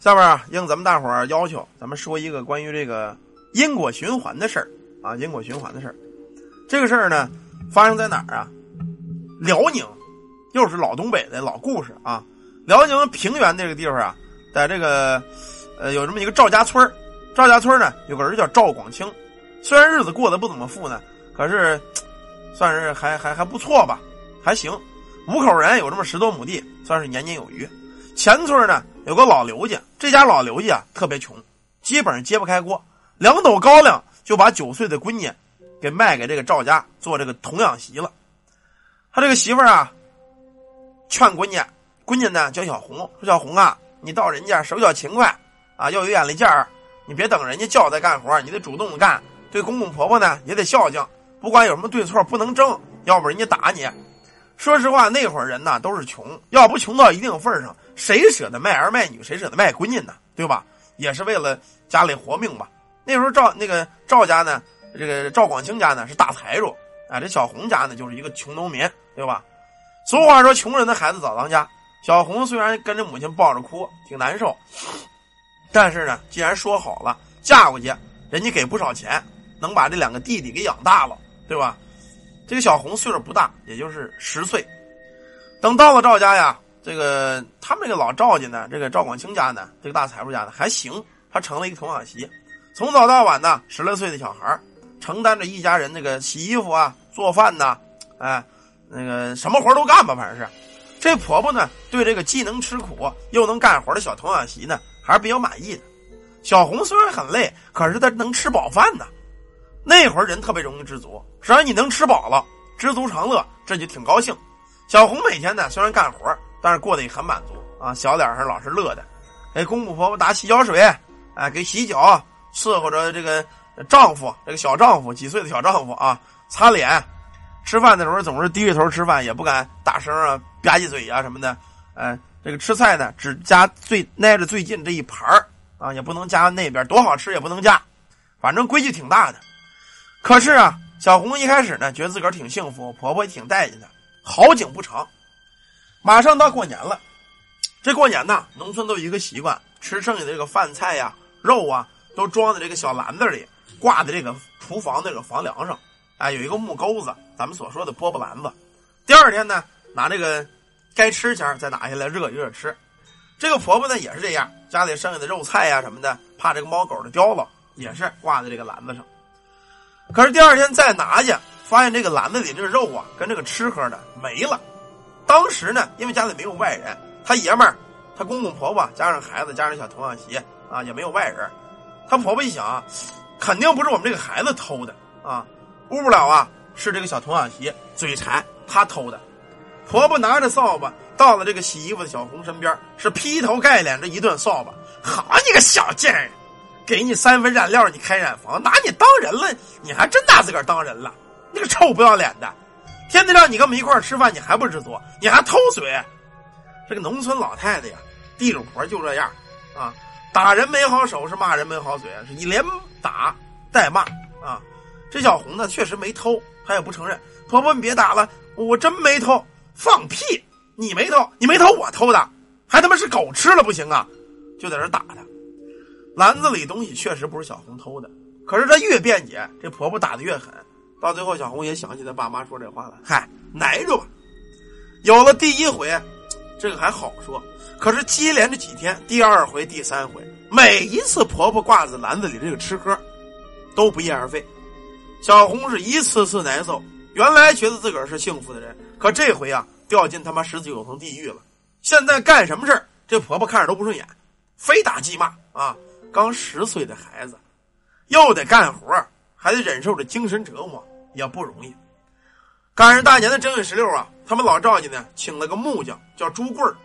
下边啊，应咱们大伙儿要求，咱们说一个关于这个因果循环的事儿啊，因果循环的事儿。这个事儿呢，发生在哪儿啊？辽宁，又是老东北的老故事啊。辽宁平原这个地方啊，在这个呃有这么一个赵家村赵家村呢有个人叫赵广清，虽然日子过得不怎么富呢，可是算是还还还不错吧，还行。五口人有这么十多亩地，算是年年有余。前村呢有个老刘家，这家老刘家啊特别穷，基本上揭不开锅，两斗高粱就把九岁的闺女给卖给这个赵家做这个童养媳了。他这个媳妇儿啊，劝闺女，闺女呢叫小红，说小红啊，你到人家手脚勤快啊，要有眼力劲儿，你别等人家叫再干活，你得主动干。对公公婆婆呢也得孝敬，不管有什么对错不能争，要不人家打你。说实话，那会儿人呐都是穷，要不穷到一定份上，谁舍得卖儿卖女，谁舍得卖闺女呢？对吧？也是为了家里活命吧。那时候赵那个赵家呢，这个赵广清家呢是大财主啊，这小红家呢就是一个穷农民，对吧？俗话说，穷人的孩子早当家。小红虽然跟着母亲抱着哭，挺难受，但是呢，既然说好了嫁过去，人家给不少钱，能把这两个弟弟给养大了，对吧？这个小红岁数不大，也就是十岁。等到了赵家呀，这个他们这个老赵家呢，这个赵广清家呢，这个大财主家呢还行，他成了一个童养媳，从早到晚呢，十来岁的小孩承担着一家人那个洗衣服啊、做饭呐，哎，那个什么活都干吧，反正是。这婆婆呢，对这个既能吃苦又能干活的小童养媳呢，还是比较满意的。小红虽然很累，可是她能吃饱饭呢。那会儿人特别容易知足，只要你能吃饱了，知足常乐，这就挺高兴。小红每天呢虽然干活，但是过得也很满足啊，小脸上老是乐的，给公公婆婆打洗脚水，哎，给洗脚，伺候着这个丈夫，这个小丈夫几岁的小丈夫啊，擦脸，吃饭的时候总是低着头吃饭，也不敢大声啊吧唧嘴呀什么的，哎，这个吃菜呢只夹最挨着最近这一盘啊，也不能夹那边，多好吃也不能夹，反正规矩挺大的。可是啊，小红一开始呢，觉得自个儿挺幸福，婆婆也挺待见她。好景不长，马上到过年了。这过年呢，农村都有一个习惯，吃剩下的这个饭菜呀、肉啊，都装在这个小篮子里，挂在这个厨房那个房梁上。哎，有一个木钩子，咱们所说的饽饽篮子。第二天呢，拿这个该吃前再拿下来热一热吃。这个婆婆呢也是这样，家里剩下的肉菜呀什么的，怕这个猫狗的叼了，也是挂在这个篮子上。可是第二天再拿去，发现这个篮子里这肉啊，跟这个吃喝的没了。当时呢，因为家里没有外人，他爷们儿、他公公婆婆加上孩子加上小童养媳啊，也没有外人。他婆婆一想，肯定不是我们这个孩子偷的啊，误不了啊，是这个小童养媳嘴馋，他偷的。婆婆拿着扫把到了这个洗衣服的小红身边，是劈头盖脸这一顿扫把。好你个小贱人！给你三分染料，你开染房，拿你当人了？你还真拿自个儿当人了？你个臭不要脸的，天天让你跟我们一块吃饭，你还不知足，你还偷嘴？这个农村老太太呀，地主婆就这样啊，打人没好手，是骂人没好嘴，是你连打带骂啊。这小红呢，确实没偷，她也不承认。婆婆，你别打了，我真没偷，放屁！你没偷，你没偷，我偷的，还他妈是狗吃了不行啊？就在这打她。篮子里东西确实不是小红偷的，可是她越辩解，这婆婆打的越狠。到最后，小红也想起她爸妈说这话了：“嗨，挨着吧。”有了第一回，这个还好说。可是接连着几天，第二回、第三回，每一次婆婆挂在篮子里这个吃喝，都不翼而飞。小红是一次次难受。原来觉得自个儿是幸福的人，可这回啊，掉进他妈十九层地狱了。现在干什么事这婆婆看着都不顺眼，非打即骂啊！刚十岁的孩子，又得干活，还得忍受着精神折磨，也不容易。赶上大年的正月十六啊，他们老赵家呢，请了个木匠，叫朱贵儿，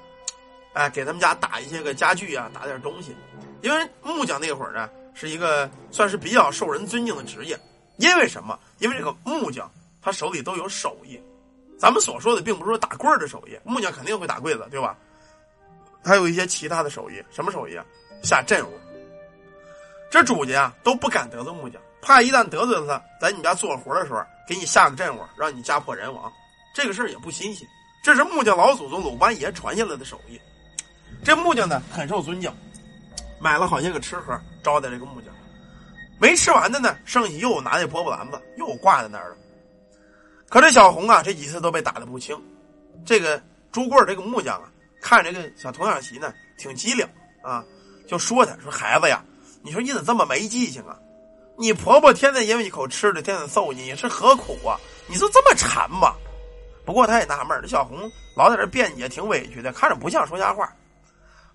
哎，给他们家打一些个家具啊，打点东西。因为木匠那会儿呢，是一个算是比较受人尊敬的职业。因为什么？因为这个木匠他手里都有手艺。咱们所说的，并不是说打棍儿的手艺，木匠肯定会打柜子，对吧？还有一些其他的手艺，什么手艺啊？下阵务。这主家啊都不敢得罪木匠，怕一旦得罪了他，在你家做活的时候给你下个阵务，让你家破人亡。这个事儿也不新鲜，这是木匠老祖宗鲁班爷传下来的手艺。这木匠呢很受尊敬，买了好些个吃盒招待这个木匠。没吃完的呢，剩下又拿那饽饽篮子又挂在那儿了。可这小红啊，这几次都被打得不轻。这个朱贵这个木匠啊，看这个小童养媳呢，挺机灵啊，就说他说孩子呀，你说你怎么这么没记性啊？你婆婆天天因为一口吃的，天天揍你，你是何苦啊？你就这么馋吗？不过她也纳闷这小红老在这辩解，挺委屈的，看着不像说瞎话。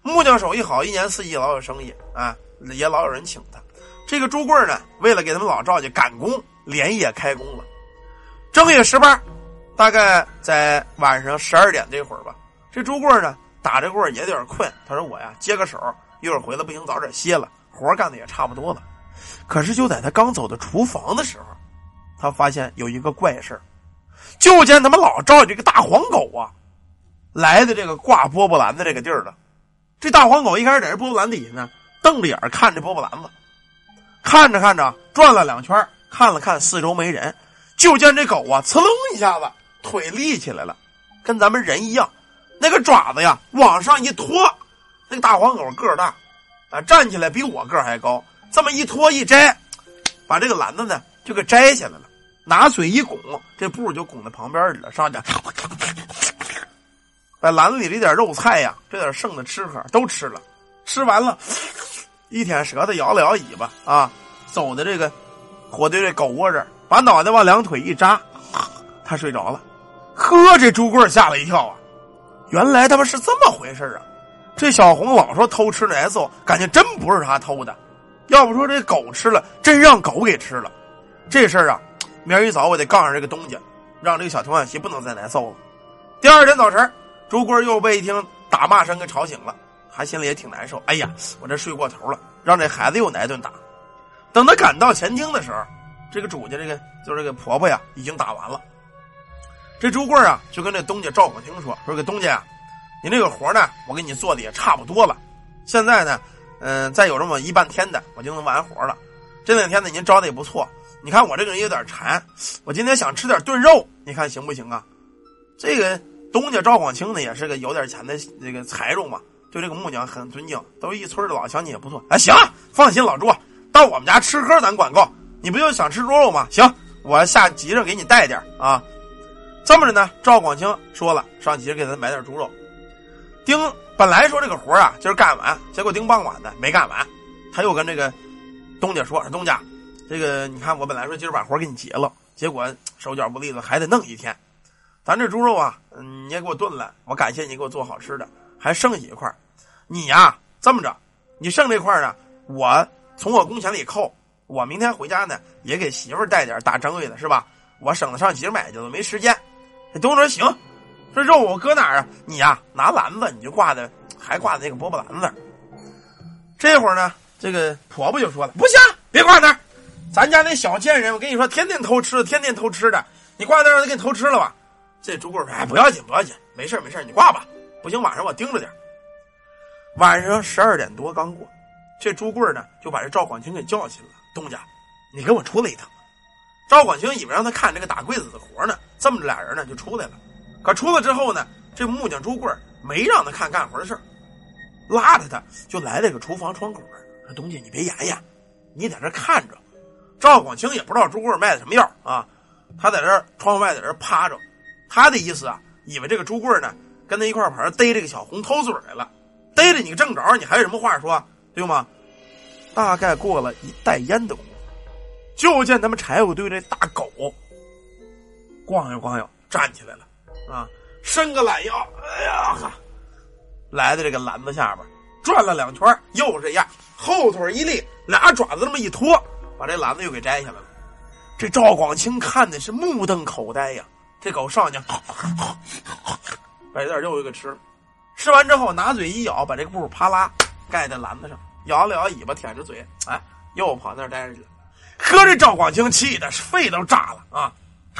木匠手艺好，一年四季老有生意啊，也老有人请他。这个朱贵呢，为了给他们老赵家赶工，连夜开工了。正月十八，大概在晚上十二点这会儿吧，这朱贵呢打着棍也有点困，他说：“我呀接个手，一会儿回来不行，早点歇了，活干的也差不多了。”可是就在他刚走到厨房的时候，他发现有一个怪事就见他们老赵这个大黄狗啊，来的这个挂波波篮的这个地儿了。这大黄狗一开始在这波波篮底下呢，瞪着眼看着波波篮子，看着看着转了两圈，看了看四周没人，就见这狗啊，呲楞一下子腿立起来了，跟咱们人一样，那个爪子呀往上一拖，那个大黄狗个儿大，啊，站起来比我个儿还高。这么一拖一摘，把这个篮子呢就给摘下来了，拿嘴一拱，这布就拱在旁边去了。上去，把篮子里这点肉菜呀，这点剩的吃喝都吃了。吃完了，一舔舌头，摇了摇尾巴啊，走到这个火堆这狗窝这儿，把脑袋往两腿一扎，他睡着了。呵，这朱贵吓了一跳啊，原来他妈是这么回事啊！这小红老说偷吃奶揍，感觉真不是他偷的。要不说这狗吃了，真让狗给吃了。这事儿啊，明儿一早我得告诉这个东家，让这个小童养媳不能再难受了。第二天早晨，朱贵又被一听打骂声给吵醒了，他心里也挺难受。哎呀，我这睡过头了，让这孩子又挨顿打。等他赶到前厅的时候，这个主家这个就是这个婆婆呀，已经打完了。这朱贵啊，就跟这东家赵广清说：“说给东家，你这个活呢，我给你做的也差不多了。现在呢。”嗯，再有这么一半天的，我就能完活了。这两天呢，您招的也不错。你看我这个人有点馋，我今天想吃点炖肉，你看行不行啊？这个东家赵广清呢，也是个有点钱的这个财主嘛，对这个木匠很尊敬，都一村的老乡，你也不错。哎，行，放心，老朱，到我们家吃喝咱管够。你不就想吃猪肉吗？行，我下集上给你带点啊。这么着呢，赵广清说了，上集给他买点猪肉。丁。本来说这个活啊，今儿干完，结果丁傍晚的没干完，他又跟这个东家说：“东家，这个你看，我本来说今儿把活给你结了，结果手脚不利索，还得弄一天。咱这猪肉啊，嗯，你也给我炖了，我感谢你给我做好吃的，还剩下一块你呀，这么着，你剩这块呢，我从我工钱里扣，我明天回家呢，也给媳妇带点打正月的，是吧？我省得上集买去了，没时间。”东说：“行。”这肉我搁哪儿啊？你呀，拿篮子，你就挂在，还挂在那个饽饽篮子。这会儿呢，这个婆婆就说了：“不行，别挂那儿，咱家那小贱人，我跟你说，天天偷吃，天天偷吃的，你挂那儿让他给你偷吃了吧？”这朱贵说：“哎，不要紧，不要紧，没事没事你挂吧。不行，晚上我盯着点。”晚上十二点多刚过，这朱贵呢就把这赵广清给叫起来了：“东家，你跟我出来一趟。”赵广清以为让他看这个打柜子的活呢，这么着俩人呢就出来了。可出来之后呢，这木匠朱贵没让他看干活的事拉着他就来了个厨房窗口说：“东家，你别演演，你在这看着。”赵广清也不知道朱贵卖的什么药啊，他在这窗外在这趴着，他的意思啊，以为这个朱贵呢跟他一块儿逮这个小红偷嘴来了，逮着你正着，你还有什么话说，对吗？大概过了一袋烟的功夫，就见他们柴火堆这大狗逛悠逛悠站起来了。啊，伸个懒腰，哎呀哈，来到这个篮子下边，转了两圈，又这样，后腿一立，俩爪子这么一拖，把这篮子又给摘下来了。这赵广清看的是目瞪口呆呀。这狗上去，把这点肉又给吃了。吃完之后，拿嘴一咬，把这个布啪啦盖在篮子上，摇了摇尾巴，舔着嘴，哎，又跑那儿待着去了。呵，这赵广清气的是肺都炸了啊！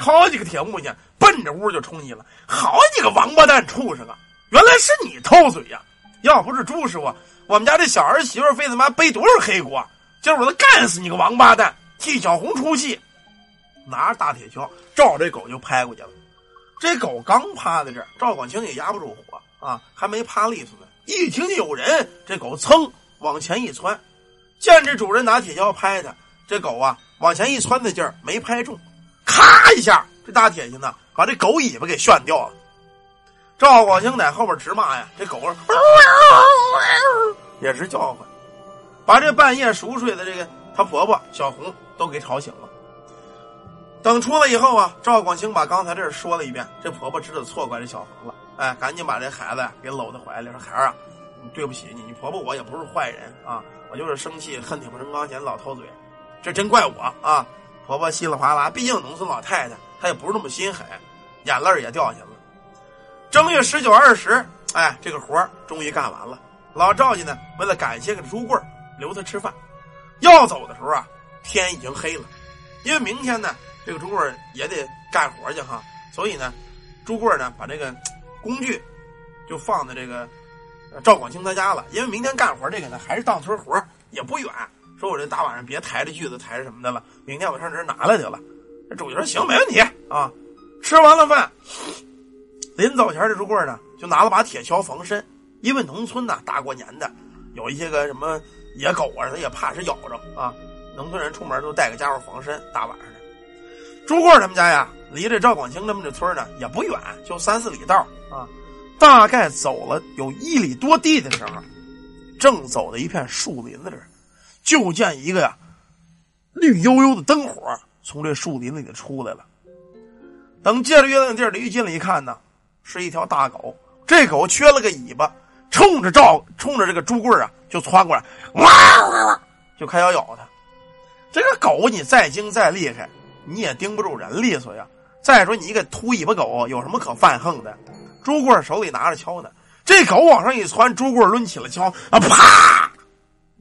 好几个铁木匠。奔着屋就冲你了，好你个王八蛋畜生啊！原来是你偷嘴呀！要不是朱师傅，我们家这小儿媳妇非他妈背多少黑锅？今儿我都干死你个王八蛋！替小红出气，拿着大铁锹照这狗就拍过去了。这狗刚趴在这，赵广清也压不住火啊，还没趴利索呢。一听见有人，这狗噌往前一窜，见这主人拿铁锹拍它，这狗啊往前一窜的劲儿没拍中，咔一下，这大铁锨呢把这狗尾巴给旋掉了。赵广兴在后边直骂呀，这狗 也是叫唤，把这半夜熟睡的这个他婆婆小红都给吵醒了。等出来以后啊，赵广兴把刚才这事说了一遍，这婆婆知道错怪这小红了，哎，赶紧把这孩子给搂在怀里，说：“孩儿啊，对不起你，你婆婆我也不是坏人啊，我就是生气，恨铁不成钢，嫌老偷嘴，这真怪我啊。”婆婆稀里哗啦，毕竟农村老太太，她也不是那么心狠，眼泪也掉下了。正月十九、二十，哎，这个活终于干完了。老赵家呢，为了感谢个朱贵留他吃饭，要走的时候啊，天已经黑了，因为明天呢。这个朱贵也得干活去哈，所以呢，朱贵呢把这个工具就放在这个赵广清他家了。因为明天干活这个呢还是当村活，也不远。说我这大晚上别抬着锯子抬什么的了，明天我上这拿来去了。这主角说行，没问题啊。吃完了饭，临走前这朱贵呢就拿了把铁锹防身，因为农村呐大过年的有一些个什么野狗啊，他也怕是咬着啊。农村人出门都带个家伙防身，大晚上的。朱贵他们家呀，离这赵广清他们这村呢也不远，就三四里道啊。大概走了有一里多地的时候，正走到一片树林子这，就见一个呀绿油油的灯火从这树林子里出来了。等借着月亮地儿离近了一看呢，是一条大狗。这狗缺了个尾巴，冲着赵冲着这个朱贵啊就窜过来，哇哇哇，就开要咬他。这个狗你再精再厉害。你也盯不住人利索呀！再说你一个秃尾巴狗，有什么可犯横的？朱贵手里拿着锹呢，这狗往上一窜，朱贵抡起了锹，啊，啪！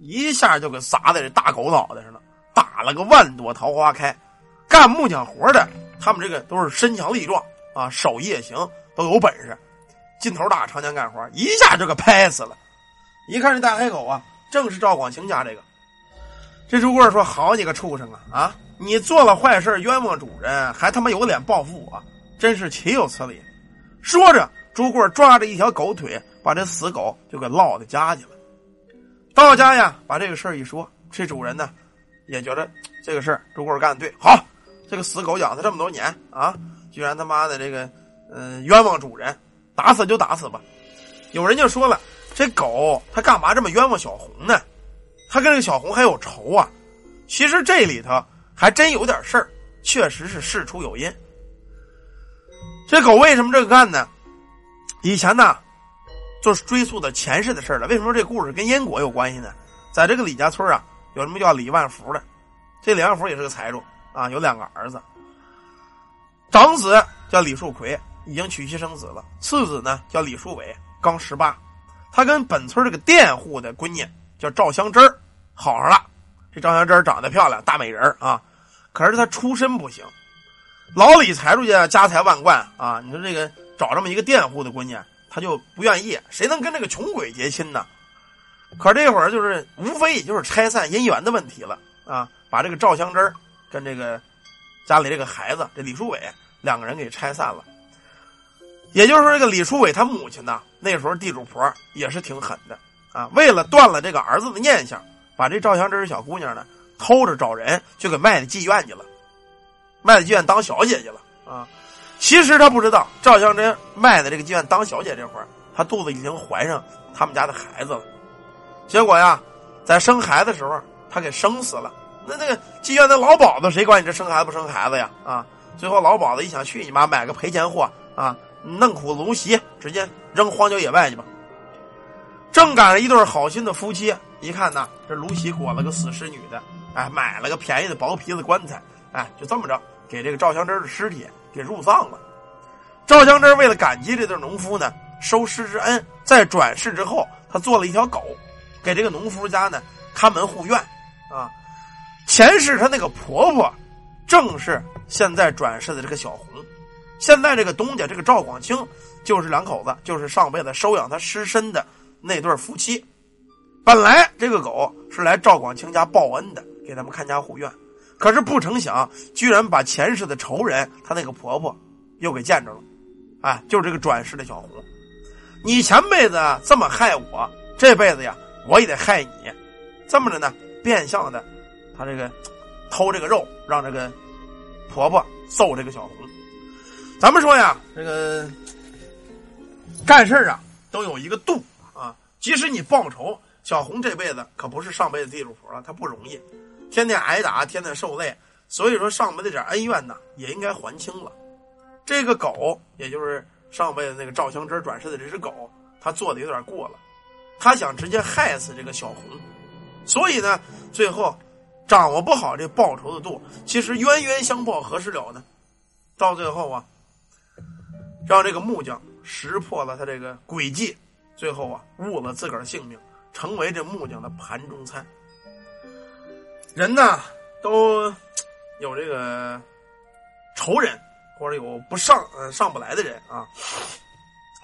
一下就给砸在这大狗脑袋上了，打了个万朵桃花开。干木匠活的，他们这个都是身强力壮啊，手艺也行，都有本事，劲头大，常年干活，一下就给拍死了。一看这大黑狗啊，正是赵广清家这个。这朱贵说：“好你个畜生啊！啊！”你做了坏事冤枉主人，还他妈有脸报复我，真是岂有此理！说着，朱贵抓着一条狗腿，把这死狗就给落到家去了。到家呀，把这个事儿一说，这主人呢，也觉得这个事儿朱贵干的对，好，这个死狗养了这么多年啊，居然他妈的这个，嗯，冤枉主人，打死就打死吧。有人就说了，这狗它干嘛这么冤枉小红呢？它跟这个小红还有仇啊？其实这里头。还真有点事儿，确实是事出有因。这狗为什么这个干呢？以前呢，就是追溯的前世的事了。为什么这故事跟因果有关系呢？在这个李家村啊，有什么叫李万福的？这李万福也是个财主啊，有两个儿子。长子叫李树奎，已经娶妻生子了；次子呢叫李树伟，刚十八。他跟本村这个佃户的闺女叫赵香芝好上了。这赵香芝长得漂亮，大美人啊。可是他出身不行，老李财主家家财万贯啊！你说这个找这么一个佃户的闺女，就不愿意，谁能跟这个穷鬼结亲呢？可这会儿就是无非也就是拆散姻缘的问题了啊！把这个赵香芝跟这个家里这个孩子这李书伟两个人给拆散了。也就是说，这个李书伟他母亲呢，那时候地主婆也是挺狠的啊！为了断了这个儿子的念想，把这赵香芝小姑娘呢。偷着找人就给卖到妓院去了，卖到妓院当小姐去了啊！其实他不知道赵香珍卖的这个妓院当小姐这会儿，她肚子已经怀上他们家的孩子了。结果呀，在生孩子的时候，他给生死了。那那个妓院的老鸨子谁管你这生孩子不生孩子呀？啊！最后老鸨子一想，去你妈，买个赔钱货啊，弄苦芦席，直接扔荒郊野外去吧。正赶上一对好心的夫妻，一看呐，这芦席裹了个死尸女的。哎，买了个便宜的薄皮子棺材，哎，就这么着给这个赵香芝的尸体给入葬了。赵香芝为了感激这对农夫呢，收尸之恩，在转世之后，他做了一条狗，给这个农夫家呢看门护院。啊，前世他那个婆婆，正是现在转世的这个小红。现在这个东家这个赵广清，就是两口子，就是上辈子收养他尸身的那对夫妻。本来这个狗是来赵广清家报恩的。给他们看家护院，可是不成想，居然把前世的仇人，他那个婆婆，又给见着了。哎，就是这个转世的小红，你前辈子这么害我，这辈子呀，我也得害你。这么着呢，变相的，他这个偷这个肉，让这个婆婆揍这个小红。咱们说呀，这个干事啊，都有一个度啊。即使你报仇，小红这辈子可不是上辈子地主婆了，她不容易，天天挨打，天天受累。所以说，上辈子点恩怨呢，也应该还清了。这个狗，也就是上辈子那个赵香芝转世的这只狗，他做的有点过了，他想直接害死这个小红，所以呢，最后掌握不好这报仇的度。其实冤冤相报何时了呢？到最后啊，让这个木匠识破了他这个诡计，最后啊，误了自个儿的性命，成为这木匠的盘中餐。人呢，都。有这个仇人，或者有不上呃上不来的人啊，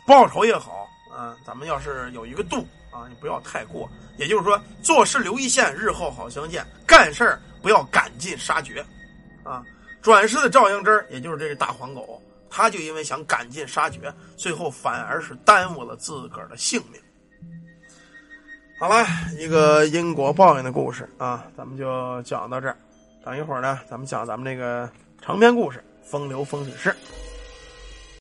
报仇也好啊，咱们要是有一个度啊，你不要太过。也就是说，做事留一线，日后好相见；干事不要赶尽杀绝啊。转世的赵香芝，也就是这个大黄狗，他就因为想赶尽杀绝，最后反而是耽误了自个儿的性命。好了，一个因果报应的故事啊，咱们就讲到这儿。等一会儿呢，咱们讲咱们这个长篇故事《风流风水事》。